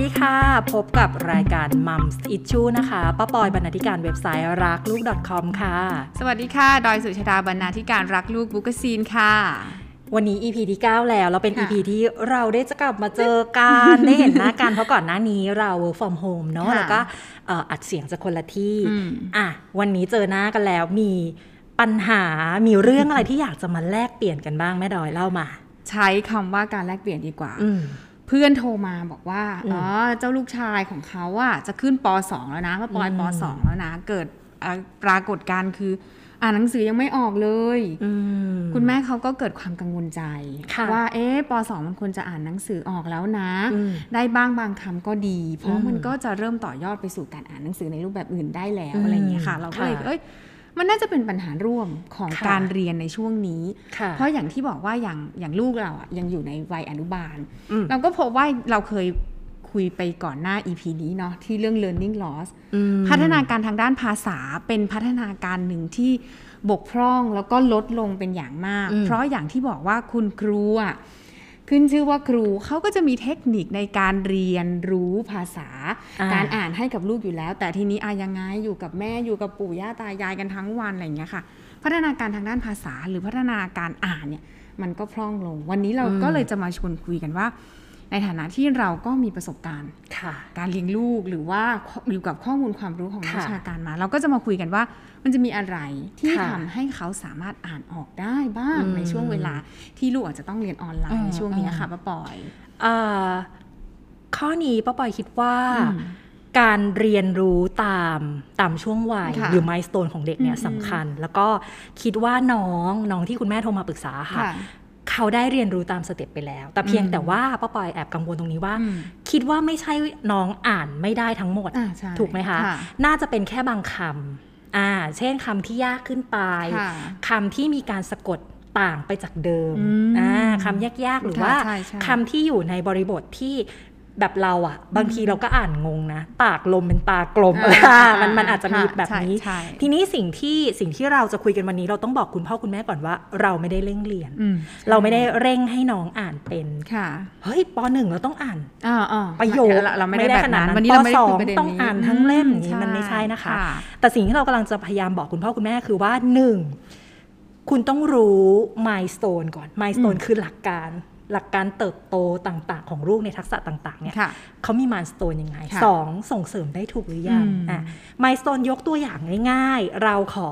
ดีค่ะ พบกับรายการ Mums Issue นะคะป้าปอยบรรณาธิการเว็บไซต์รักลูก .com ค่ะ สวัสดีค่ะ ดอยสุชาดาบรรณาธิการรักลูกบุ๊กซีนค่ะวันนี้ EP ที่ 9 แล้วเราเป็นค่ะ EP ที่เราได้จะกลับมาเจอกัน ได้เห็นหน้ากัน เพราะก่อนหน้านี้เรา work from home เนาะค่ะแล้วก็เอ่ออัดเสียงจากคนละที่อืมอะวันนี้เจอหน้ากันแล้วมีปัญหามีเรื่องอะไรที่อยากจะมาแลกเปลี่ยนกันบ้างแม่ดอยเล่ามา ใช้คำว่าการแลกเปลี่ยนดีกว่าอืม เพื่อนโทรมาบอกว่าอืมอ๋อเจ้าลูกชายของเขาอะจะขึ้นป .2 แล้วนะว่าปอยอืมป .2 แล้วนะ เกิดเอ่อปรากฏการณ์คือ อ่านหนังสือยังไม่ออกเลยอืมคุณแม่เขาก็เกิดความกังวลใจค่ะว่า เอ๊ะป .2 มันควรจะอ่านหนังสือออกแล้วนะอืมได้บ้างบางคำก็ดี เพอืราะมมันก็จะเริ่มต่อยอดไปสู่การอ่านหนังสือในรูปแบบอื่นได้แล้วอืมอะไรอย่างเงี้ยค่ะ เราก็เลยค่ะเอ้ย มันน่าจะเป็นปัญหาร่วมของค่ะการเรียนในช่วงนี้ค่ะเพราะอย่างที่บอกว่าอย่างอย่างลูกเราอะยังอยู่ในวัยอนุบาลอืมเราก็พบว่าเราเคยคุยไปก่อนหน้า EP นี้เนาะที่เรื่อง learning loss อืมพัฒนาการทางด้านภาษาเป็นพัฒนาการหนึ่งที่บกพร่องแล้วก็ลดลงเป็นอย่างมากอืมเพราะอย่างที่บอกว่าคุณครูอะ ขึ้นชื่อว่าครูเขาก็จะมีเทคนิคในการเรียนรู้ภาษาอ่าการอ่านให้กับลูกอยู่แล้ว แต่ทีนี้อายังไงอยู่กับแม่อยู่กับปู่ย่าตายายกันทั้งวันอะไรอย่างเงี้ยค่ะ พัฒนาการทางด้านภาษาหรือพัฒนาการอ่านเนี่ยมันก็พร่องลง วันนี้เราอืมก็เลยจะมาชวนคุยกันว่า ในฐานะที่เราก็มีประสบการณ์ค่ะการเลี้ยงลูกหรือว่าอยู่กับข้อมูลความรู้ของนักค่ะวิชาการมา เราก็จะมาคุยกันว่ามันจะมีอะไรที่ค่ะทำให้เขาสามารถอ่านออกได้บ้างอืมในช่วงเวลาที่ลูกอาจจะต้องเรียนออนไลอืน์มในช่วงนี้อืมค่ะป้าปอยเอ่อข้อนี้ป้าปอยคิดว่าอืมการเรียนรู้ตามตามช่วงวัยค่ะหรือมายส t ตนของเด็กเนี่ยอืมสำคัญ แล้วก็คิดว่าน้องน้องที่คุณแม่โทรมาปรึกษาค่ะค่ะ เขาได้เรียนรู้ตามสเต็ปไปแล้ว แต่เพียงอืมแต่ว่าป้าปอยแอบกังวลตรงนี้ว่าอืมคิดว่าไม่ใช่น้องอ่านไม่ได้ทั้งหมดอ่าใช่ถูกไหมคะค่ะน่าจะเป็นแค่บางคำอ่า เช่นคำที่ยากขึ้นไปค่ะคำที่มีการสะกดต่างไปจากเดิมอืมอ่าคำยากๆ หรือค่ะว่าใช่ใช่คำที่อยู่ในบริบทที่ แบบเราอะบางทีเราก็อ่านงงนะตากลมเป็นตากลมอ่ามันมันอาจจะมีค่ะแบบนี้ใช่ใช่ทีนี้สิ่งที่สิ่งที่เราจะคุยกันวันนี้เราต้องบอกคุณพ่อคุณแม่ก่อนว่า เราไม่ได้เร่งเรียนอืมเราไม่ได้เร่งให้น้องอ่านเป็นค่ะเฮ้ยปหนึ่งเราต้องอ่านอ่าอ่าประโยคเราเราไม่ได้แบบนั้นไม่ได้ขนาดนั้นวันนี้เราไม่ได้ปสคุอยงประเด็นต้องนี้อ่านทั้งเล่มอย่างนี้มันไม่ใช่นะคะ แต่สิ่งที่เรากำลังจะพยายามบอกคุณพ่อคุณแม่คือว่าหนึ่งคุณต้องรู้ milestone ก่อน milestone คือหลักการ หลักการเติบโตต่างๆ ของลูกในทักษะต่างๆเนี่ยค่ะเขามี milestone ยังไงค่ะสองส่งเสริมได้ถูกหรือยังอืมอะ milestone ยกตัวอย่างง่าย ๆ เราขอ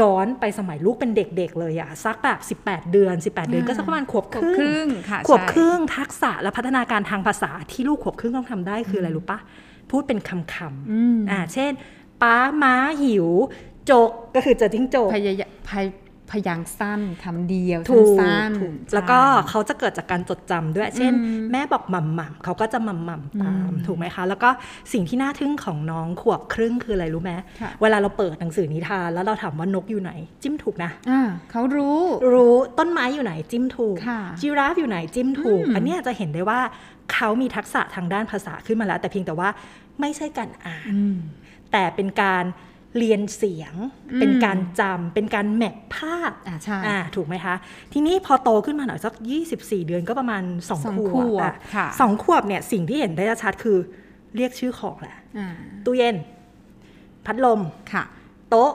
ย้อนไปสมัยลูกเป็นเด็กๆ เลยอะสักแบบ 18 เดือน 18 เดือนก็สักประมาณขวบขควบรึ่งครึ่งค่ะขวบใช่ครึ่งทักษะและพัฒนาการทางภาษาที่ลูกขวบครึ่งต้องทำได้คืออะไรรู้ปะพูดเป็นคำคำอืมอ่าเช่น ป้าม้าหิว จกก็คือจะจิ้งจกพยายาม พยพยางค์สั้นคำเดียวถูกสั้นถูกๆแล้วก็ใช่เขาจะเกิดจากการจดจำด้วย เช่นอืมแม่บอกหม่ำหม่ำเขาก็จะหม่ำหม่ำตามอืมถูกไหมคะ แล้วก็สิ่งที่น่าทึ่งของน้องขวบครึ่งคืออะไรรู้ไหมค่ะเวลาเราเปิดหนังสือนิทานแล้วเราถามว่านกอยู่ไหน จิ้มถูกนะอ่าเขารู้รู้ต้นไม้อยู่ไหนจิ้มถูกค่ะจีราฟอยู่ไหนจิ้มถูกอืมอันเนี้ยจะเห็นได้ว่าเขามีทักษะทางด้านภาษาขึ้นมาแล้ว แต่เพียงแต่ว่าไม่ใช่การอ่านอืมแต่เป็นการ เรียนเสียงอืมเป็นการจำเป็นการแมปภาพอ่าใช่อ่าถูกไหมคะ ทีนี้พอโตขึ้นมาหน่อยสัก 24 เดือนก็ประมาณ2สองขขววบบอะค่ะสองขวบเนี่ยสิ่งที่เห็นได้ชัดคือเรียกชื่อของแหละอ่าตู้เย็น พัดลมค่ะ โต๊ะ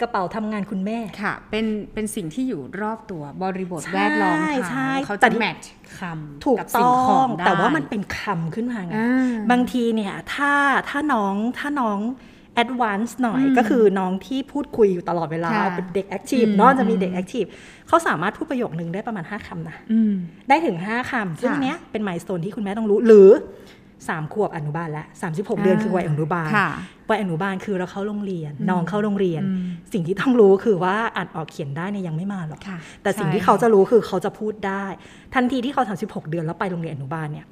กระเป๋าทำงานคุณแม่ค่ะ เป็นเป็นสิ่งที่อยู่รอบตัวบริบทใช่แวดล้อมใช่เขาแต่จะที่แมทช์คำถูกกับต้สิ่งขอองงได้แต่ว่ามันเป็นคำขึ้นมาไงอ่าบางทีเนี่ยถ้าถ้าน้องถ้าน้อง advance หน่อยอืมก็คือน้องที่พูดคุยอยู่ตลอดเวลาค่ะเป็นเด็ก active อืมเนาะจะมีเด็กอืม active เขาสามารถพูดประโยคนึงได้ประมาณ 5คำนะอืมได้ถึง 5คำซึ่งค่ะอันเนี้ยเป็น milestone ที่คุณแม่ต้องรู้หรือ 3 ขวบอนุบาลและ36 เดือนคือวัยอนุบาลค่ะวัยอนุบาลคือเราเข้าโรงเรียน น้องเข้าโรงเรียนอืมสิ่งที่ต้องรู้คือว่าอ่านออกเขียนได้เนี่ยยังไม่มาหรอกค่ะแต่สิ่งใช่ที่เขาจะรู้คือเขาจะพูดได้ ทันทีที่เขา 36 เดือนแล้วไปโรงเรียนอนุบาลเนี่ย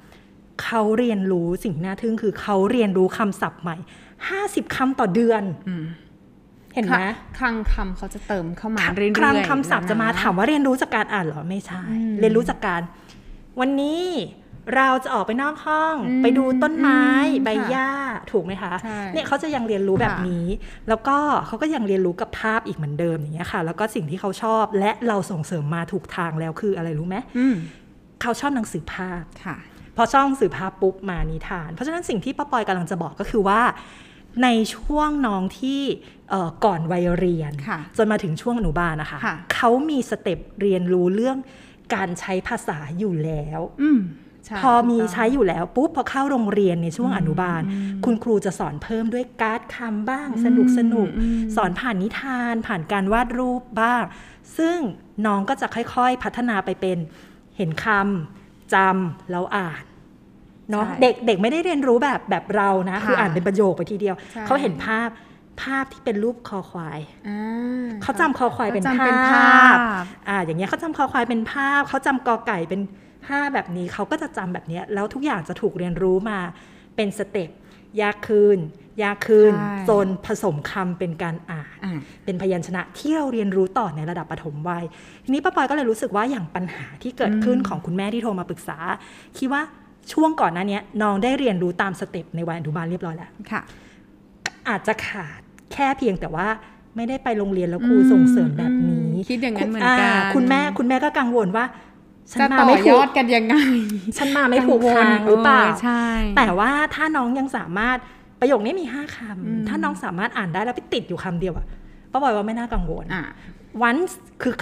เขาเรียนรู้สิ่งที่น่าทึ่งคือเขาเรียนรู้คำศัพท์ใหม่ 50คำต่อเดือนอืมเห็นไหมค่ะคลังคำเขาจะเติมเข้ามาเรื่อยๆครั้งคำศัพท์จะมาแล้วนถามว่าเรียนรู้จากการอ่านเหรอไม่ใช่อืมเรียนรู้จากการ วันนี้เราจะออกไปนอกห้องอืมไปดูต้นไม้อืมใบค่ะหญ้าถูกไหมคะใช่เนี่ยเขาจะยังเรียนรู้แบบค่ะนี้ แล้วก็เขาก็ยังเรียนรู้กับภาพอีกเหมือนเดิมอย่างเงี้ยค่ะ แล้วก็สิ่งที่เขาชอบและเราส่งเสริมมาถูกทางแล้วคืออะไรรู้ไหมอืมเขาชอบหนังสือภาพค่ะพอชอบสื่อภาพปุ๊บมานิทาน เพราะฉะนั้นสิ่งที่ป้าปอยกำลังจะบอกก็คือว่า ในช่วงน้องที่เอ่อก่อนวัยเรียนค่ะจนมาถึงช่วงอนุบาลนะคะค่ะเขามี step เรียนรู้เรื่องการใช้ภาษาอยู่แล้วอืมใช่พอมีถูกต้องใช้อยู่แล้วปุ๊บพอเข้าโรงเรียนในช่วงอนุบาล คุณครูจะสอนเพิ่มด้วยการ์ดคำบ้าง สนุกสนุกอืมสอนผ่านนิทาน ผ่านการวาดรูปบ้าง ซึ่งน้องก็จะค่อยๆ พัฒนาไปเป็นเห็นคำจำแล้วอ่าน เนาะใช่เด็กเด็กไม่ได้เรียนรู้แบบแบบเรานะค่ะคืออ่านเป็นประโยคไปทีเดียวใช่เขาเห็นภาพภาพที่เป็นรูปคอควายอ่าเขาจำคอควายเป็นเขาจำเป็นภาภาพพอ่าอย่างเงี้ยเขาจำคอควายเป็นภาพ เขาจำกอไก่เป็นภาพแบบนี้เขาก็จะจำแบบเนี้ยแล้วทุกอย่างจะถูกเรียนรู้มาเป็นสเต็ปยากขึ้นยากขึ้นใช่จนผสมคำเป็นการอ่านอ่าเป็นพยัญชนะที่เราเรียนรู้ต่อในระดับปฐมวัยทีนี้ป้าปอยก็เลยรู้สึกว่าอย่างปัญหาที่เกิดขึ้นของคุณแม่ที่โทรมาปรึกษา คิดว่า ช่วงก่อนหน้าเนี้ยน้องได้เรียนรู้ตามสเต็ปในวัยอนุบาลเรียบร้อยแล้วค่ะ อาจจะขาดแค่เพียงแต่ว่าไม่ได้ไปโรงเรียนแล้วครูส่งเสริมแบบนี้อืมคิดอย่างนั้นเหมือนกันคุณแม่คุณแม่ก็กังวลว่าฉันจะมาต่อไม่ยถูอกดกันยังไง ฉันมาไม่ถูกทางหรือเปล่าใช่ แต่ว่าถ้าน้องยังสามารถประโยคนี้มีห้าคอืมำถ้าน้องสามารถอ่านได้แล้วไปติดอยู่คำเดียวอะป้าบอยว่าไม่น่ากังวลอ่าวันคือ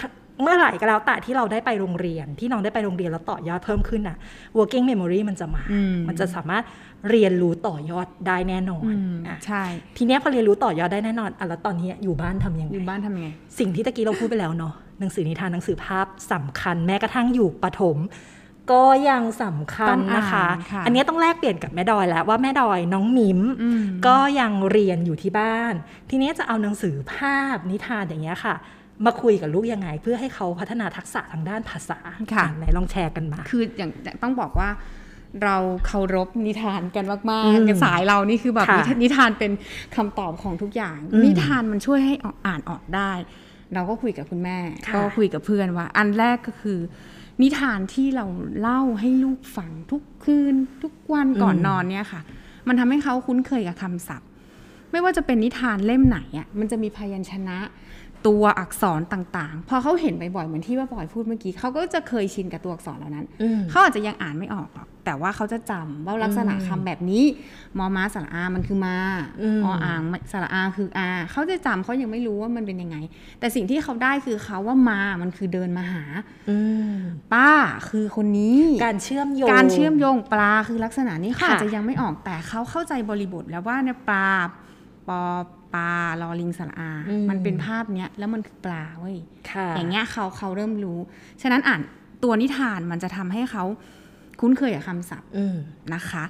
เมื่อไหร่ก็แล้วแต่ที่เราได้ไปโรงเรียน ที่น้องได้ไปโรงเรียนแล้วต่อยอดเพิ่มขึ้นน่ะ working memory มันจะมาอืมมันจะสามารถเรียนรู้ต่อยอดได้แน่นอนอืมอะใช่ ทีเนี้ยพอเรียนรู้ต่อยอดได้แน่นอนอะแล้วตอนนี้อยู่บ้านทำยังไง อยู่บ้านทำยังไง สิ่งที่ตะกี้เราพูดไปแล้วเนาะ หนังสือนิทานหนังสือภาพสำคัญ แม้กระทั่งอยู่ประถมก็ยังสำคัญต้องอ่านนะคะค่ะอันนี้ต้องแลกเปลี่ยนกับแม่ดอยแล้วว่าแม่ดอยน้องมิมอืมก็ยังเรียนอยู่ที่บ้าน ทีนี้จะเอาหนังสือภาพนิทานอย่างเงี้ยค่ะ มาคุยกับลูกยังไง เพื่อให้เขาพัฒนาทักษะทางด้านภาษาค่ะอ่ไหนลองแชร์กันมา คืออย่างต้องบอกว่าเราเคารพนิทานกันมากอืมๆสายเรานี่คือแบบค่ะนิทานนิทานเป็นคำตอบของทุกอย่างอืมนิทานมันช่วยให้ออกอ่านออกได้ เราก็คุยกับคุณแม่ค่ะก็คุยกับเพื่อนว่า อันแรกก็คือ นิทานที่เราเล่าให้ลูกฟังทุกคืน ทุกวันก่อนนอนเนี่ยค่ะ มันทำให้เขาคุ้นเคยกับคำศัพท์ ไม่ว่าจะเป็นนิทานเล่มไหนอะมันจะมีพยัญชนะ ตัวอักษรต่างๆ พอเขาเห็นบ่อยๆเหมือนที่ว่าปอยพูดเมื่อกี้เขาก็จะเคยชินกับตัวอักษรเหล่านั้นอืมเขาอาจจะยังอ่านไม่ออกหรอกแต่ว่าเขาจะจำว่าลักษณะคำแบบนี้มอม้าสระอามันคือมาอืมออ่างสระอาคืออาเขาจะจำเขายังไม่รู้ว่ามันเป็นยังไง แต่สิ่งที่เขาได้คือเขาว่ามามันคือเดินมาหาอืมป้าคือคนนี้ การเชื่อมโยงการเชื่อมโยงปลาคือลักษณะนี้เขาค่ะอาจจะยังไม่ออกแต่เขาเข้าใจบริบทแล้วว่าเนี่ยปลาปอ ปลาลอลิงสระอาอืมมันเป็นภาพเนี้ยแล้วมันคือปลาเว้ยค่ะอย่างเงี้ยเขาเขาเริ่มรู้ ฉะนั้นอ่านตัวนิทานมันจะทำให้เขาคุ้นเคยกับคำศัพท์อืมนะคะ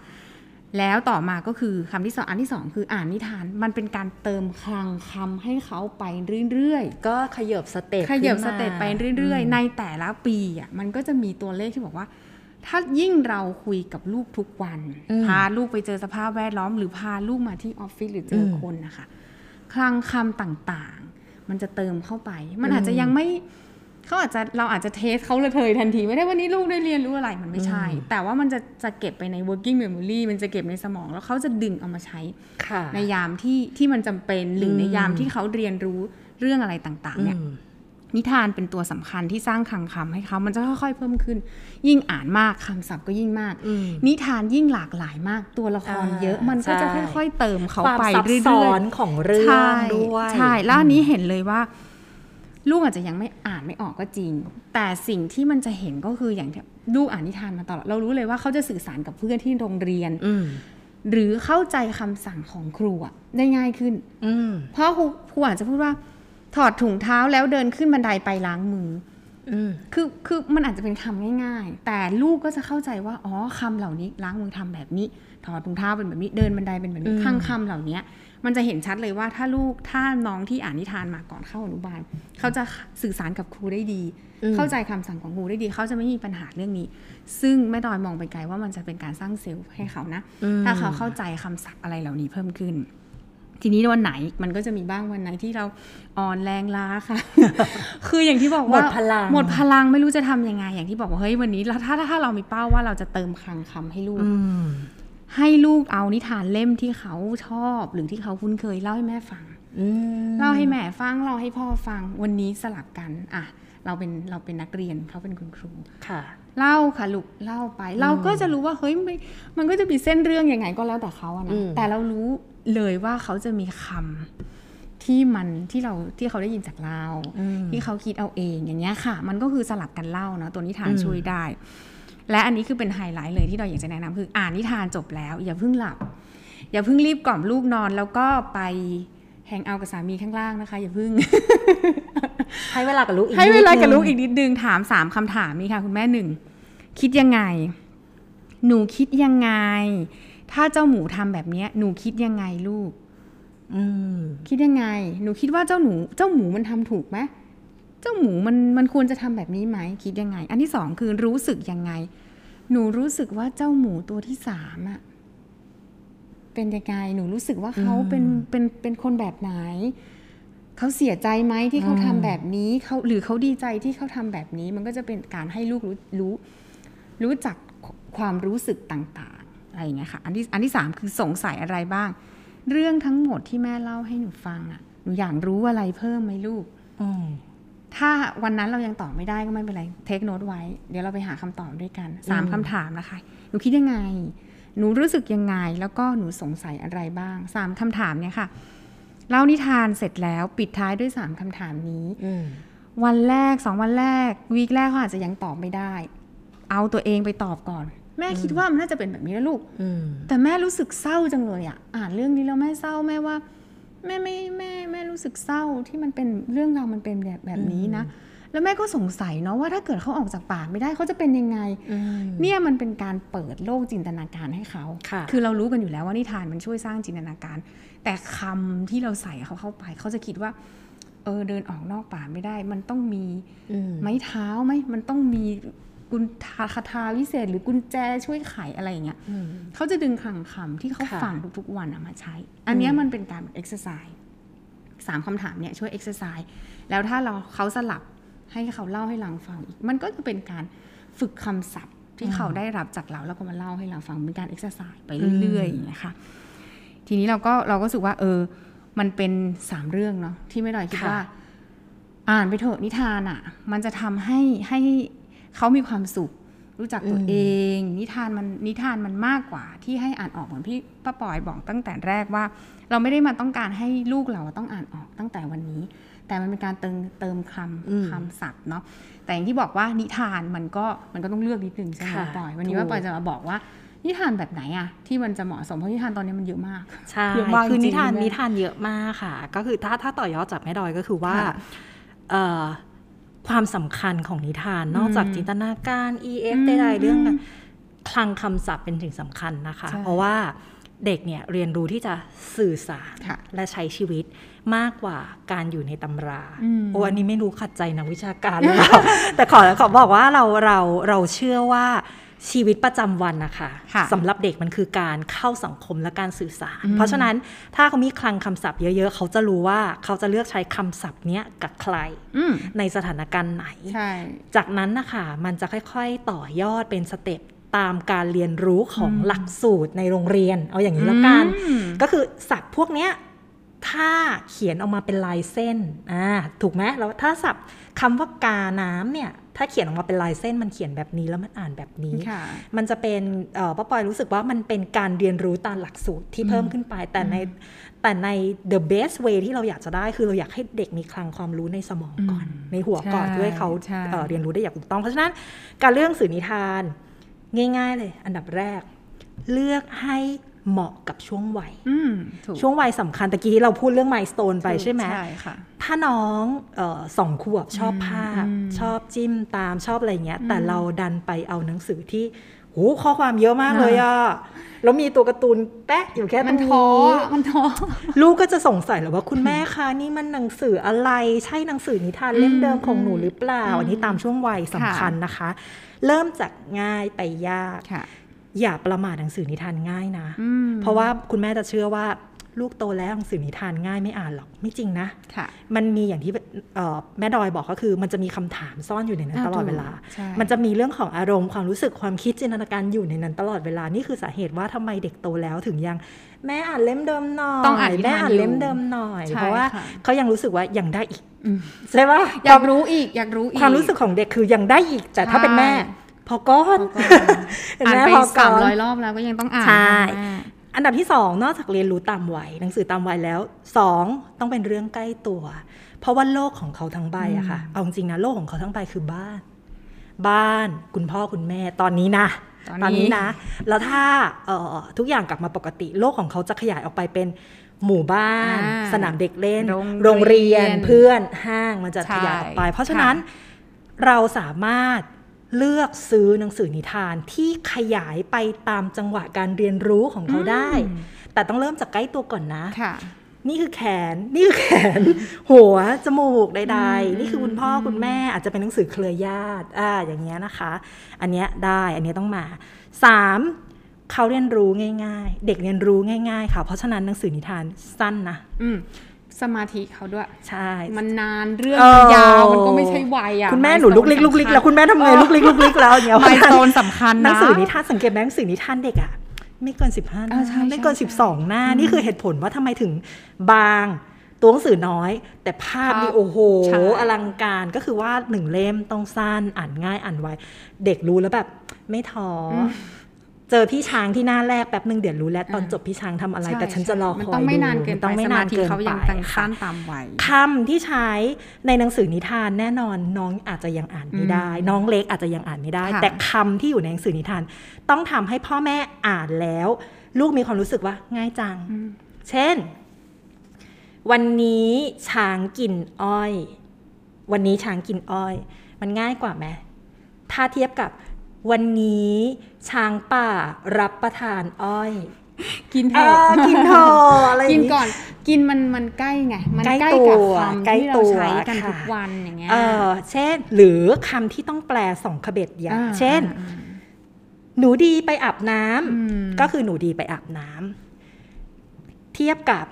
แล้วต่อมาก็คือคำที่สองอันที่สองคืออ่านนิทานมันเป็นการเติมคลังคำให้เขาไปเรื่อยๆ ก็ขยับ step ขยับขึ้น step ไปเรื่อยๆในแต่ละปีอะมันก็จะมีตัวเลขที่บอกว่า ถ้ายิ่งเราคุยกับลูกทุกวันอืมพาลูกไปเจอสภาพแวดล้อม หรือพาลูกมาที่ออฟฟิศหรือเจออมคนนะคะ คลังคำต่างๆ มันจะเติมเข้าไป มันอืมอาจจะยังไม่เขาอาจจะเราอาจจะ test เขาเลยทันที ไม่ได้วันนี้ลูกได้เรียนรู้อะไรมันไม่ใช่ แต่ว่ามันจะจะเก็บไปใน working memory มันจะเก็บในสมองแล้วเขาจะดึงเอามาใช้ค่ะในยามที่ที่มันจำเป็นหรือในอืมยามที่เขาเรียนรู้เรื่องอะไรต่างๆเนี่ยอืม นิทานเป็นตัวสำคัญที่สร้างคลังคำให้เขา มันจะค่อยๆเพิ่มขึ้น ยิ่งอ่านมากคำศัพท์ก็ยิ่งมากอืมนิทานยิ่งหลากหลายมาก ตัวละครอ่าเยอะมันก็จะใช่ค่อยๆเติมเขาความไปซับเรื่อยๆซ้อนของเรื่อใช่งด้วย ใช่ แล้วอันนี้เห็นเลยว่า ลูกอาจจะยังไม่อ่านไม่ออกก็จริง แต่สิ่งที่มันจะเห็นก็คืออย่างที่ลูกอ่านนิทานมาตลอด เรารู้เลยว่าเขาจะสื่อสารกับเพื่อนที่โรงเรียนอืมหรือเข้าใจคำสั่งของครูอะได้ง่ายขึ้นอืมเพราะครูครูอาจจะพูดว่า ถอดถุงเท้าแล้วเดินขึ้นบันไดไปล้างมืออืมคือคือมันอาจจะเป็นคำง่าย ๆ แต่ลูกก็จะเข้าใจว่าอ๋อคำเหล่านี้ล้างมือทำแบบนี้ ถอดถุงเท้าเป็นแบบนี้เดินบันไดเป็นแบบนี้อืมข้างคำเหล่านี้มันจะเห็นชัดเลยว่าถ้าลูกถ้าน้องที่อ่านนิทานมาก่อนเข้าอนุบาลเขาจะสื่อสารกับครูได้ดีอืมเข้าใจคำสั่งของครูได้ดีเขาจะไม่มีปัญหาเรื่องนี้ ซึ่งแม่ดอยมองไปไกลว่ามันจะเป็นการสร้างเซลล์ให้เขานะอืมถ้าเขาเข้าใจคำศัพท์อะไรเหล่านี้เพิ่มขึ้น ทีนี้วันไหนมันก็จะมีบ้างวันไหนที่เราอ่อนแรงล้าค่ะ คืออย่างที่บอกหมว่าดพลังหมดพลังไม่รู้จะทำยังไง อย่างที่บอกว่าเฮ้ยวันนี้เราถ้าถ้าถ้าเรามีเป้าว่าเราจะเติมคลังคำให้ลูกอืมให้ลูกเอานิทานเล่มที่เขาชอบหรือที่เขาคุ้นเคยเล่าให้แม่ฟังอืมเล่าให้แม่ฟังเล่าให้พ่อฟังวันนี้สลับกัน อะ เราเป็นเราเป็นนักเรียนเขาเป็นคุณครูค่ะเล่าค่ะลูกเล่าไป เราก็จะรู้ว่าเฮ้ยมันมันก็จะมีเส้นเรื่องยังไงก็แล้วแต่เขาอะอืนะมแต่เรารู้ เลยว่าเขาจะมีคำที่มันที่เราที่เขาได้ยินจากเราที่เขาคิดเอาเองอย่างเงี้ยค่ะ มันก็คือสลับกันเล่าเนาะตัวนิทานอืมช่วยได้ และอันนี้คือเป็นไฮไลท์เลยที่เราอยากจะแนะนำคืออ่านนิทานจบแล้ว อย่าเพิ่งหลับ อย่าเพิ่งรีบกล่อมลูกนอนแล้วก็ไปแฮงเอาท์กับสามีข้างล่างนะคะ อย่าเพิ่ง ให้เวลากับลูกอีกให้เวลากับนิดนึงลูกอีกนิดนึงถามสามคำถามนี้ค่ะ คุณแม่หนึ่งคิดยังไง หนูคิดยังไง ถ้าเจ้าหมูทำแบบเนี้ยหนูคิดยังไงลูกอืมคิดยังไง หนูคิดว่าเจ้าหนู เจ้าหมูมันทำถูกไหมเจ้าหมูมันมันควรจะทำแบบนี้ไหมคิดยังไง อันที่สองคือรู้สึกยังไง หนูรู้สึกว่าเจ้าหมูตัวที่สามอะเป็นยังไงหนูรู้สึกว่าเขาเป็นเป็นเป็นคนแบบไหนเขาเสียใจไหมที่เขาทำแบบนี้เขาหรือเขาดีใจที่เขาทำแบบนี้ มันก็จะเป็นการให้ลูกรู้รู้รู้จักความรู้สึกต่างๆ อะไรอย่างเงี้ยค่ะ อันที่อันที่สามคือสงสัยอะไรบ้าง เรื่องทั้งหมดที่แม่เล่าให้หนูฟังอะหนูอยากรู้อะไรเพิ่มไหมลูกอืมถ้าวันนั้นเรายังตอบไม่ได้ก็ไม่เป็นไร เทคโน t ไว้ เดี๋ยวเราไปหาคำตอบด้วยกันสามคำถามนะคะ หนูคิดยังไง หนูรู้สึกยังไง แล้วก็หนูสงสัยอะไรบ้างสามคำถามเนี่ยค่ะ เล่านิทานเสร็จแล้วปิดท้ายด้วยสามคำถามนี้อืมวันแรกสองวันแรกวีคแรกเขาอาจจะยังตอบไม่ได้ เอาตัวเองไปตอบก่อน แม่คิดว่ามันน่าจะเป็นแบบนี้นะลูกอืมแต่แม่รู้สึกเศร้าจังเลยอะอ่านเรื่องนี้แล้วแม่เศร้าแม่ว่า แม่ไม่แม่แม่รู้สึกเศร้าที่มันเป็นเรื่องราวมันเป็นแบบแบบนี้นะแล้วแม่ก็สงสัยเนาะว่าถ้าเกิดเขาออกจากป่าไม่ได้เขาจะเป็นยังไงอืมเนี่ยมันเป็นการเปิดโลกจินตนาการให้เขาค่ะอเรารู้กันอยู่แล้วว่านิทานมันช่วยสร้างจินตนาการ แต่คำที่เราใส่เขาเข้าไป เขาจะคิดว่า เออเดินออกนอกป่าไม่ได้ มันต้องมีอืมไม้เท้าไหมมันต้องมี กุญทาคาถาวิเศษ หรือกุญแจช่วยไขอะไรอย่างเงี้ยอืมเขาจะดึงคำคำที่เขาค่ะฟังทุกๆวันอะมาใช้ อันเนี้ยมันเป็นการเอ็กซ์ไซส์สามคำถามเนี่ยช่วยเอ็กซ์ไซส์แล้วถ้าเราเขาสลับให้เขาเล่าให้เราฟังอีก มันก็จะเป็นการฝึกคำศัพท์ที่เขาได้รับจากเราแล้วก็มาเล่าให้เราฟังเป็นการเอ็กซ์ไซส์ไปเรื่อยๆอย่างเงี้ยค่ะทีนี้เราก็เราก็รู้สึกว่า เออ มันเป็นสามเรื่องเนาะที่ไม่ดอยคิดค่ะว่า อ่านไปเถอะนิทานอะ่ะ มันจะทำให้ให้ เขามีความสุข รู้จักตัวเอง นิทานมันนิทานมันมากกว่าที่ให้อ่านออกเหมือนพี่ป้าปอยบอกตั้งแต่แรกว่า เราไม่ได้มาต้องการให้ลูกเราต้องอ่านออกตั้งแต่วันนี้ แต่มันเป็นการเติมเติมคอืมำคำศัพท์เนาะแต่อย่างที่บอกว่านิทานมันก็มันก็ต้องเลือกนิดนึงใช่ไหมค่ะป้าปอยวันนี้ถูกว่าปอยจะมาบอกว่านิทานแบบไหนอะที่มันจะเหมาะสมเพราะนิทานตอนนี้มันเยอะมากใช่เยอะมากคือจรินิงๆทานแม่นิทานเยอะมากค่ะ ก็คือถ้าถ้าต่อยอดจากแม่ดอยก็คือว่า ค่ะเอ่อความสำคัญของนิทาน นอกจากอืมจินตนาการ EF อืมใดๆเรื่องกันคลังคำศัพท์เป็นสิ่งสำคัญนะคะใช่เพราะว่าเด็กเนี่ยเรียนรู้ที่จะสื่อสารค่ะและใช้ชีวิตมากกว่าการอยู่ในตำราอืมโอ้อันนี้ไม่รู้ขัดใจนักวิชาการหรือเปล่าแต่ขอขอบอกว่าเราเราเราเชื่อว่า ชีวิตประจำวันนะคะค่ะสำหรับเด็กมันคือการเข้าสังคมและการสื่อสารอืมเพราะฉะนั้นถ้าเขามีคลังคำศัพท์เยอะๆ เขาจะรู้ว่าเขาจะเลือกใช้คำศัพท์เนี้ยกับใครอืมในสถานการณ์ไหนใช่จากนั้นนะคะมันจะค่อยๆต่อยอดเป็นสเต็ปตามการเรียนรู้ของหลักสูตรในโรงเรียน เอาอย่างนี้แล้วกันอืมก็คือศัพท์พวกเนี้ย ถ้าเขียนออกมาเป็นลายเส้นอ่าถูกไหมแล้วถ้าศัพท์คำว่ากาน้ำเนี่ยถ้าเขียนออกมาเป็นลายเส้นมันเขียนแบบนี้แล้วมันอ่านแบบนี้ค่ะมันจะเป็นเอ่อป้าปอยรู้สึกว่ามันเป็นการเรียนรู้ตามหลักสูตรที่เพิ่มขึ้นไป แต่ในแต่ใน the best way ที่เราอยากจะได้คือเราอยากให้เด็กมีคลังความรู้ในสมองก่อนอืมในหัวก่อนใช่เพื่อให้เขาใช่เอ่อเรียนรู้ได้อย่างถูกต้อง เพราะฉะนั้นการเลือกหนังสื่อนิทานง่าย ๆ เลย อันดับแรก เลือกให้ เหมาะกับช่วงวัยอืมถูกช่วงวัยสำคัญตะกี้เราพูดเรื่อง milestone ไปใช่ไหมใช่ค่ะถ้าน้องเออสองขวบชอบภาพอืมชอบจิ้มตามชอบอะไรเงี้ย แต่เราดันไปเอาหนังสือที่โหข้อความเยอะมากเลยอะแล้วมีตัวการ์ตูนแปะอยู่แค่ตรมันงท้อนี้อะมันท้อลูกก็จะสงสัยแหล้วว่าคุณแม่คะนี่มันหนังสืออะไร ใช่หนังสือนิทานเล่มเดิมของหนูหรือเปล่า อันนี้ตามช่วงวัยสำคัญนะคะ เริ่มจากง่ายไปยากค่ะ อย่าประมาทหนังสือนิทานง่ายนะอืมเพราะว่าคุณแม่จะเชื่อว่าลูกโตแล้วหนังสือนิทานง่ายไม่อ่านหรอกไม่จริงนะค่ะมันมีอย่างที่เอ่อแม่ดอยบอกก็คือ มันจะมีคำถามซ่อนอยู่ในนั้นอ่าตลอดเวลาใช่มันจะมีเรื่องของอารมณ์ความรู้สึกความคิดจินตนาการอยู่ในนั้นตลอดเวลานี่คือสาเหตุว่าทำไมเด็กโตแล้วถึงยังแม่อ่านเล่มเดิมหน่อยต้องอ่านนิทานแม่อ่านอยู่เล่มเดิมหน่อยใช่เพราะว่าค่ะเขายังรู้สึกว่ายังได้อีกอืมใช่ปะอยากรู้อีกอยากรู้อีกความรู้สึกของเด็กคือยังได้อีกแต่ถ้าเป็นแม่ พอก้อนเห็นอ่านไหมไปพอก่สามอนร้อยรอบแล้วก็ยังต้องอ่านใช่แม่อันดับที่สองนอกจากเรียนรู้ตามวัยหนังสือตามวัยแล้วสองต้องเป็นเรื่องใกล้ตัว เพราะว่าโลกของเขาทั้งใบอะค่ะเอาจริงๆนะโลกของเขาทั้งใบคือบ้าน บ้านคุณพ่อคุณแม่ตอนนี้นะตอนนี้นะ แล้วถ้าเอ่อทุกอย่างกลับมาปกติ โลกของเขาจะขยายออกไปเป็นหมู่บ้านอ่าสนามเด็กเล่น โรงโรงเรียนเรียนเพื่อนห้างมันจะใช่ขยายออกไป เพราะฉะค่ะนั้นเราสามารถ เลือกซื้อหนังสือนิทานที่ขยายไปตามจังหวะการเรียนรู้ของเขาได้ แต่ต้องเริ่มจากใกล้ตัวก่อนนะค่ะนี่คือแขน นี่คือแขน หัว จมูกใดๆ นี่คือคุณพ่อคุณแม่อาจจะเป็นหนังสือเครือญาติอ่าอย่างเงี้ยนะคะ อันเนี้ยได้ อันเนี้ยต้องมาสามเขาเรียนรู้ง่าย ๆ เด็กเรียนรู้ง่าย ๆ ค่ะ เพราะฉะนั้นหนังสือนิทานสั้นนะอืม สมาธิเขาด้วย ใช่ มันนานเรื่องเออมันยาวมันก็ไม่ใช่วัยอะคุณแม่หนูลุกลิกลุกลิกแล้วคุณแม่ทำไงลุกลิกลุกลิกแล้วอย่างเงี้ยไมล์สโตนสำคัญนะหนังสือนิทานสังเกตไหมหนังสือนิทานเด็กอะไม่เกิน15หเอน้าอใช่ใช่ไม่เกินใช่12หน้า นี่คือเหตุผลว่าทำไมถึงบางตัวหนังสือน้อย แต่ภาพนี่ภาพโอ้โหใช่อลังการก็คือว่าหนึ่งเล่มต้องสั้นอ่านง่ายอ่านไว เด็กรู้แล้วแบบ ไม่ท้ออ เจอพี่ช้างที่หน้าแรกแป๊บหนึ่งเดี๋ยวรู้แล้วตอนจบพี่ช้างทำอะไรใช่แต่ฉันจะรอคอยมันต้องไม่นานเกินมัไปต้องไม่สนามานธิเกินเขายังไปตั้งค่ะสั้นตามวัยคำที่ใช้ในหนังสือนิทานแน่นอนน้องอาจจะยังอ่านไม่ได้ น้องเล็กอาจจะยังอ่านไม่ได้ค่ะแต่คำที่อยู่ในหนังสือนิทาน ต้องทำให้พ่อแม่อ่านแล้ว ลูกมีความรู้สึกว่าง่ายจัง เช่น วันนี้ช้างกินอ้อย วันนี้ช้างกินอ้อย มันง่ายกว่าไหมถ้าเทียบกับ วันนี้ช้างป่ารับประทานอ้อย กินเถอ่าอะกินเถอะอะไรอย่างกินนี้ก่อน กินมันมันใกล้ไง มันใกล้ใกล้ตักับวคำใกล้ที่เราตัวใช้กันค่ะทุกวันอย่างเงี้ยเออเช่น หรือคำที่ต้องแปลสองขเบ็ดอย่างอ่าเช่นอ่าหนูดีไปอาบน้ำอืมก็คือหนูดีไปอาบน้ำเทียบกับ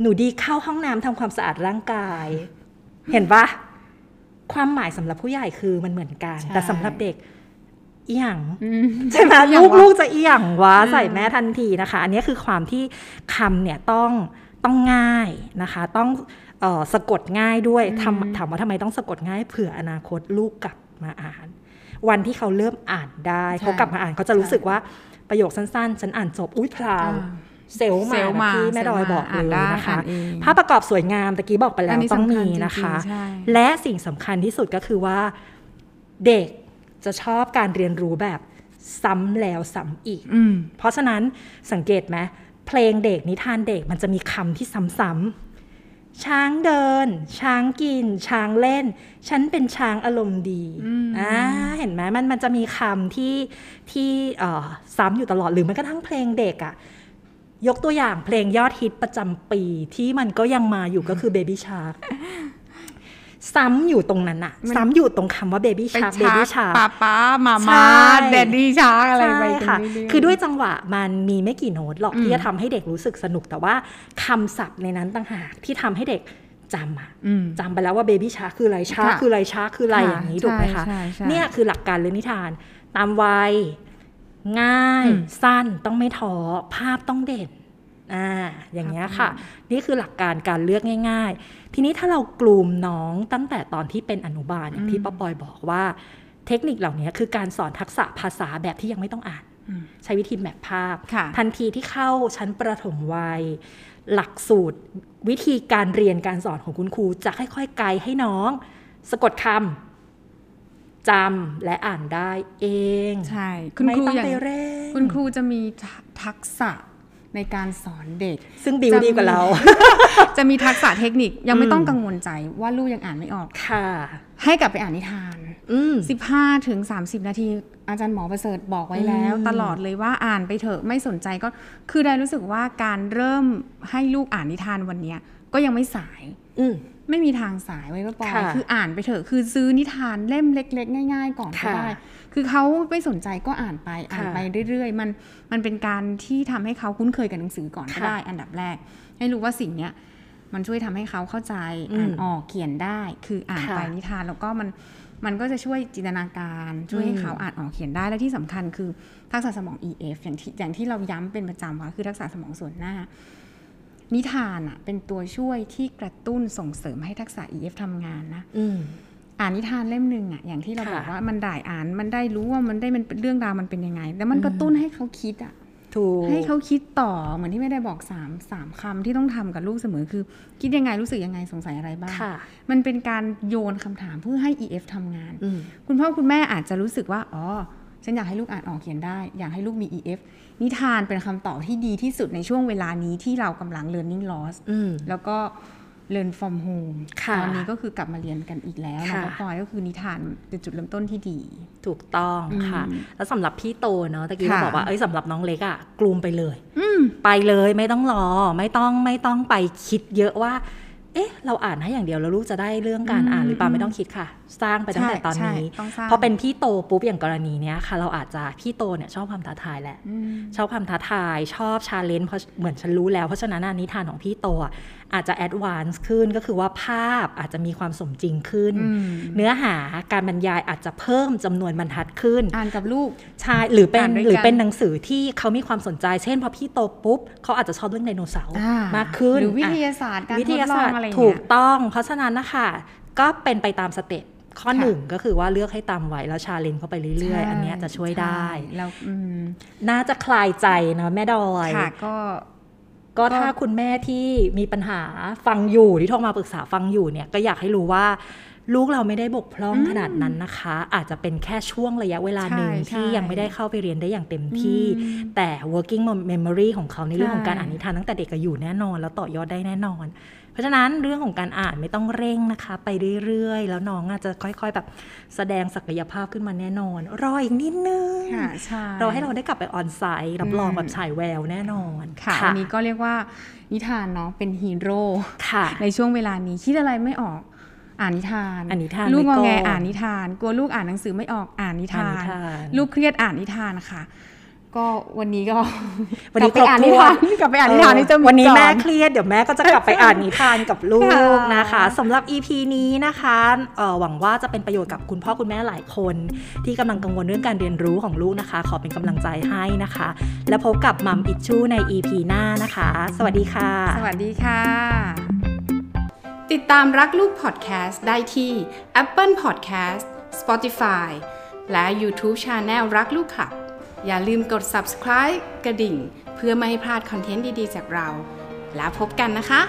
หนูดีเข้าห้องน้ำทำความสะอาดร่างกาย เห็นปะความหมายสำหรับผู้ใหญ่คือมันเหมือนกันใช่แต่สำหรับเด็ก อีหยังอืมใช่ไหมอีหยัลูงกวะลูกจะอีหยังวะอืมใส่แม่ทันทีนะคะ อันนี้คือความที่คำเนี่ยต้องต้องง่ายนะคะ ต้องเออสะกดง่ายด้วยทำถามว่าทำไมต้องสะกดง่ายเผื่ออนาคตลูกกลับมาอ่าน วันที่เขาเริ่มอ่านได้ใช่เขากลับมาอ่านเขาจะรู้สึกว่าประโยคสั้นๆ ฉันอ่านจบอุ้ยพราวอ่าเซลล์เซลล์มามาที่แม่ดอยเซลล์มาบอกเลอ่านยได้นะคะอ่านเองภาพประกอบสวยงามตะกี้บอกไปแล้อัวนนี้ต้องสำคัญมีนะคะจริงๆใช่และสิ่งสำคัญที่สุดก็คือว่าเด็ก จะชอบการเรียนรู้แบบซ้ำแล้วซ้ำอีกอืมเพราะฉะนั้นสังเกตไหมเพลงเด็กนิทานเด็กมันจะมีคำที่ซ้ำๆช้างเดิน ช้างกิน ช้างเล่น ฉันเป็นช้างอารมณ์ดีอืมอ่าเห็นไหมมันมันจะมีคำที่ที่เอ่อซ้ำอยู่ตลอดหรือแม้กระทั่งเพลงเด็กอะยกตัวอย่างเพลงยอดฮิตประจำปีที่มันก็ยังมาอยู่ก็คือ Baby Shark ซ้ำอยู่ตรงนั้นอะมันซ้ำอยู่ตรงคำว่า Baby ไป Shark ชั Baby ก Shark ป้าป้ามาใช่มาแดดดี้ชักอะไรไปใช่กันค่ะเรื่อยๆคือด้วยจังหวะมันมีไม่กี่โน้ตหรอกอืมที่จะทำให้เด็กรู้สึกสนุกแต่ว่าคำศัพท์ในนั้นต่างหากที่ทำให้เด็กจำอะอืมจำไปแล้วว่าเบบี้ชาคืออะไรชาค่ะคืออะไรชาคืออะไรค่ะอย่างนี้ถูกไหมคะใช่ใช่ใช่เนี่ยคือหลักการเรื่องนิทาน ตามวัยง่ายอืมสั้นต้องไม่ท้อภาพต้องเด่น อ่าอย่างเงี้ยค่ะ นี่คือหลักการการเลือกง่าย ๆ ทีนี้ถ้าเรากลุ่มน้องตั้งแต่ตอนที่เป็นอนุบาลอย่างที่ป้าปอยบอกว่า เทคนิคเหล่านี้คือการสอนทักษะภาษาแบบที่ยังไม่ต้องอ่านอืมใช้วิธีแบบภาพค่ะทันทีที่เข้าชั้นประถมวัย หลักสูตรวิธีการเรียนการสอนของคุณครู จะค่อยๆไกด์ให้น้อง สะกดคำจำและอ่านได้เอง ใช่ คุณไม่ครูต้องอย่างไปเร่งคุณครูจะมีทักษะ ในการสอนเด็ก ซึ่งบิวดีกว่าเรา จะมีทักษะเทคนิคยังไม่อืมต้องกังวลใจว่าลูกยังอ่านไม่ออกค่ะ ให้กลับไปอ่านนิทานอืม15ถึง30นาที อาจารย์หมอประเสริฐบอกไว้แล้วอืมตลอดเลยว่าอ่านไปเถอะไม่สนใจก็คือได้รู้สึกว่าการเริ่มให้ลูกอ่านนิทานวันเนี้ยก็ยังไม่สาย อืมไม่มีทางสายไว้ก็ปอยค่ะคืออ่านไปเถอะคือซื้อนิทานเล่มเล็ก ๆ ง่าย ๆ ก่อนก็ค่ะได้ คือเขาไม่สนใจก็อ่านไปอ่านค่ะไปเรื่อยๆ มันมันเป็นการที่ทำให้เขาคุ้นเคยกับหนังสือก่อนก็ค่ะได้ อันดับแรก ให้รู้ว่าสิ่งเนี้ยมันช่วยทำให้เขาเข้าใจอืมอ่านออกเขียนได้ คืออ่านค่ะไปนิทานแล้วก็มันมันก็จะช่วยจินตนาการช่วยให้อืมเขาอ่านออกเขียนได้และที่สำคัญคือทักษะสมอง EF อย่างที่อย่างที่เราย้ำเป็นประจำว่าคือทักษะสมองส่วนหน้า นิทานอะเป็นตัวช่วยที่กระตุ้นส่งเสริมให้ทักษะ EF ทำงานนะ อืมอ่านนิทานเล่มหนึ่งอะอย่างที่เราค่ะบอกว่ามันได้อ่านมันได้รู้ว่ามันได้มันเป็นเรื่องราวมันเป็นยังไง แล้วมันกระตุ้นให้เขาคิดอะถูกให้เขาคิดต่อเหมือนที่ไม่ได้บอกสามสามคำที่ต้องทำกับลูกเสมอคือ คิดยังไงรู้สึกยังไงสงสัยอะไรบ้างค่ะมันเป็นการโยนคำถามเพื่อให้ EF ทำงานอืมคุณพ่อคุณแม่อาจจะรู้สึกว่าอ๋อฉันอยากให้ลูกอ่านออกเขียนได้ อยากให้ลูกมี EF นิทานเป็นคำตอบที่ดีที่สุดในช่วงเวลานี้ที่เรากำลัง learning loss อืมแล้วก็ learn from home ค่ะตอนนี้ก็คือกลับมาเรียนกันอีกแล้วนะค่ะคะพลอยก็คือนิทานเป็นจุดเริ่มต้นที่ดี ถูกต้องค่ะอืมแล้วสำหรับพี่โตเนาะตะกี้ค่ะเราบอกว่าเอ้ยสำหรับน้องเล็กอะกลุ่มไปเลยอืมไปเลยไม่ต้องรอ ไม่ต้องไม่ต้องไปคิดเยอะว่า เอ๊ะ เราอ่านให้อย่างเดียวแล้วลูกจะได้เรื่องการอืมอ่านหรือเปล่าไม่ต้องคิดค่ะ สร้างไปตั้งแต่ตอนนี้ใช่ต้องสร้างพอเป็นพี่โตปุ๊บอย่างกรณีเนี้ยค่ะ เราอาจจะพี่โตเนี่ยชอบความท้าทายแหละอืมชอบความท้าทาย ชอบ challenge เพราะเหมือนฉันรู้แล้ว เพราะฉะนั้นอะนิทานของพี่โตอะอาจจะแอดวานซ์ขึ้นก็คือว่าภาพอาจจะมีความสมจริงขึ้นอืมเนื้อหาการบรรยายอาจจะเพิ่มจำนวนบรรทัดขึ้น อ่านกับลูกใช่หรือเป็นอ่านด้วยกันหรือเป็นหนังสือที่เขามีความสนใจ เช่นพอพี่โตปุ๊บเขาอาจจะชอบเรื่องไดโนเสาร์อ่มากขึ้นหรือวิะทยาศาสตร์การวิททดยาลอศางสตร์อะไรอย่างถูเงี้กยต้อง เพราะฉะนั้นนะคะก็เป็นไปตามสเต็ป ข้อค่ะหนึ่งก็คือว่าเลือกให้ตามไว้แล้วชาเลนจ์เข้าไปเรื่อยๆ อันเนี้ยจะช่วยได้ใช่แล้วอืมน่าจะคลายใจเนาะแม่ดอยค่ะก็ก็ถ้าคุณแม่ที่มีปัญหาฟังอยู่ที่โทรมาปรึกษาฟังอยู่เนี่ยก็อยากให้รู้ว่า ลูกเราไม่ได้บกพร่องอืมขนาดนั้นนะคะ อาจจะเป็นแค่ช่วงระยะเวลาหนึ่งใช่ที่ใช่ยังไม่ได้เข้าไปเรียนได้อย่างเต็มที่อืมแต่ working memory ของเขาในเรื่องของการใช่อ่านนิทานตั้งแต่เด็กก็อยู่แน่นอน แล้วต่อยอดได้แน่นอน เพราะฉะนั้นเรื่องของการอ่านไม่ต้องเร่งนะคะ ไปเรื่อยๆ แล้วน้องอาจจะค่อย ๆ แบบแสดงศักยภาพขึ้นมาแน่นอน รออีกนิดนึงค่ะใช่เราให้เราได้กลับไปออนไซต์รับรองอืมแบบฉายแววแน่นอนค่ะวันนี้ก็เรียกว่านิทานเนาะเป็นฮีโร่ค่ะในช่วงเวลานี้คิดอะไรไม่ออกอ่านนิทานอ่านนิทานลูกงไว้อก่อนแงอ่านนิทาน กลัวลูกอ่านหนังสือไม่ออกอ่านนิทาอ่านนินทานลูกเครียดอ่านนิทานค่ะ ก็วันนี้ก็วันนี้กลับไปอ่านนิทานกลับไปอ่านนิทานนี่จะมีวันนี้ก่อแม่เครียดเดี๋ยวแม่ก็จะกลับไปอ่านนิทานกับลูกค่ะนะคะสำหรับ EP นี้นะคะเอ่อหวังว่าจะเป็นประโยชน์กับคุณพ่อคุณแม่หลายคน ที่กำลังกังวลเรื่องการเรียนรู้ของลูกนะคะ ขอเป็นกำลังใจให้นะคะ แล้วพบกับมัมอิชชูใน EP หน้านะคะ สวัสดีค่ะ สวัสดีค่ะ ติดตามรักลูกพอดแคสต์ได้ที่ Apple Podcast Spotify และ YouTube Channel รักลูกค่ะ อย่าลืมกด subscribe กระดิ่ง เพื่อไม่ให้พลาดคอนเทนต์ดีๆ จากเรา แล้วพบกันนะคะ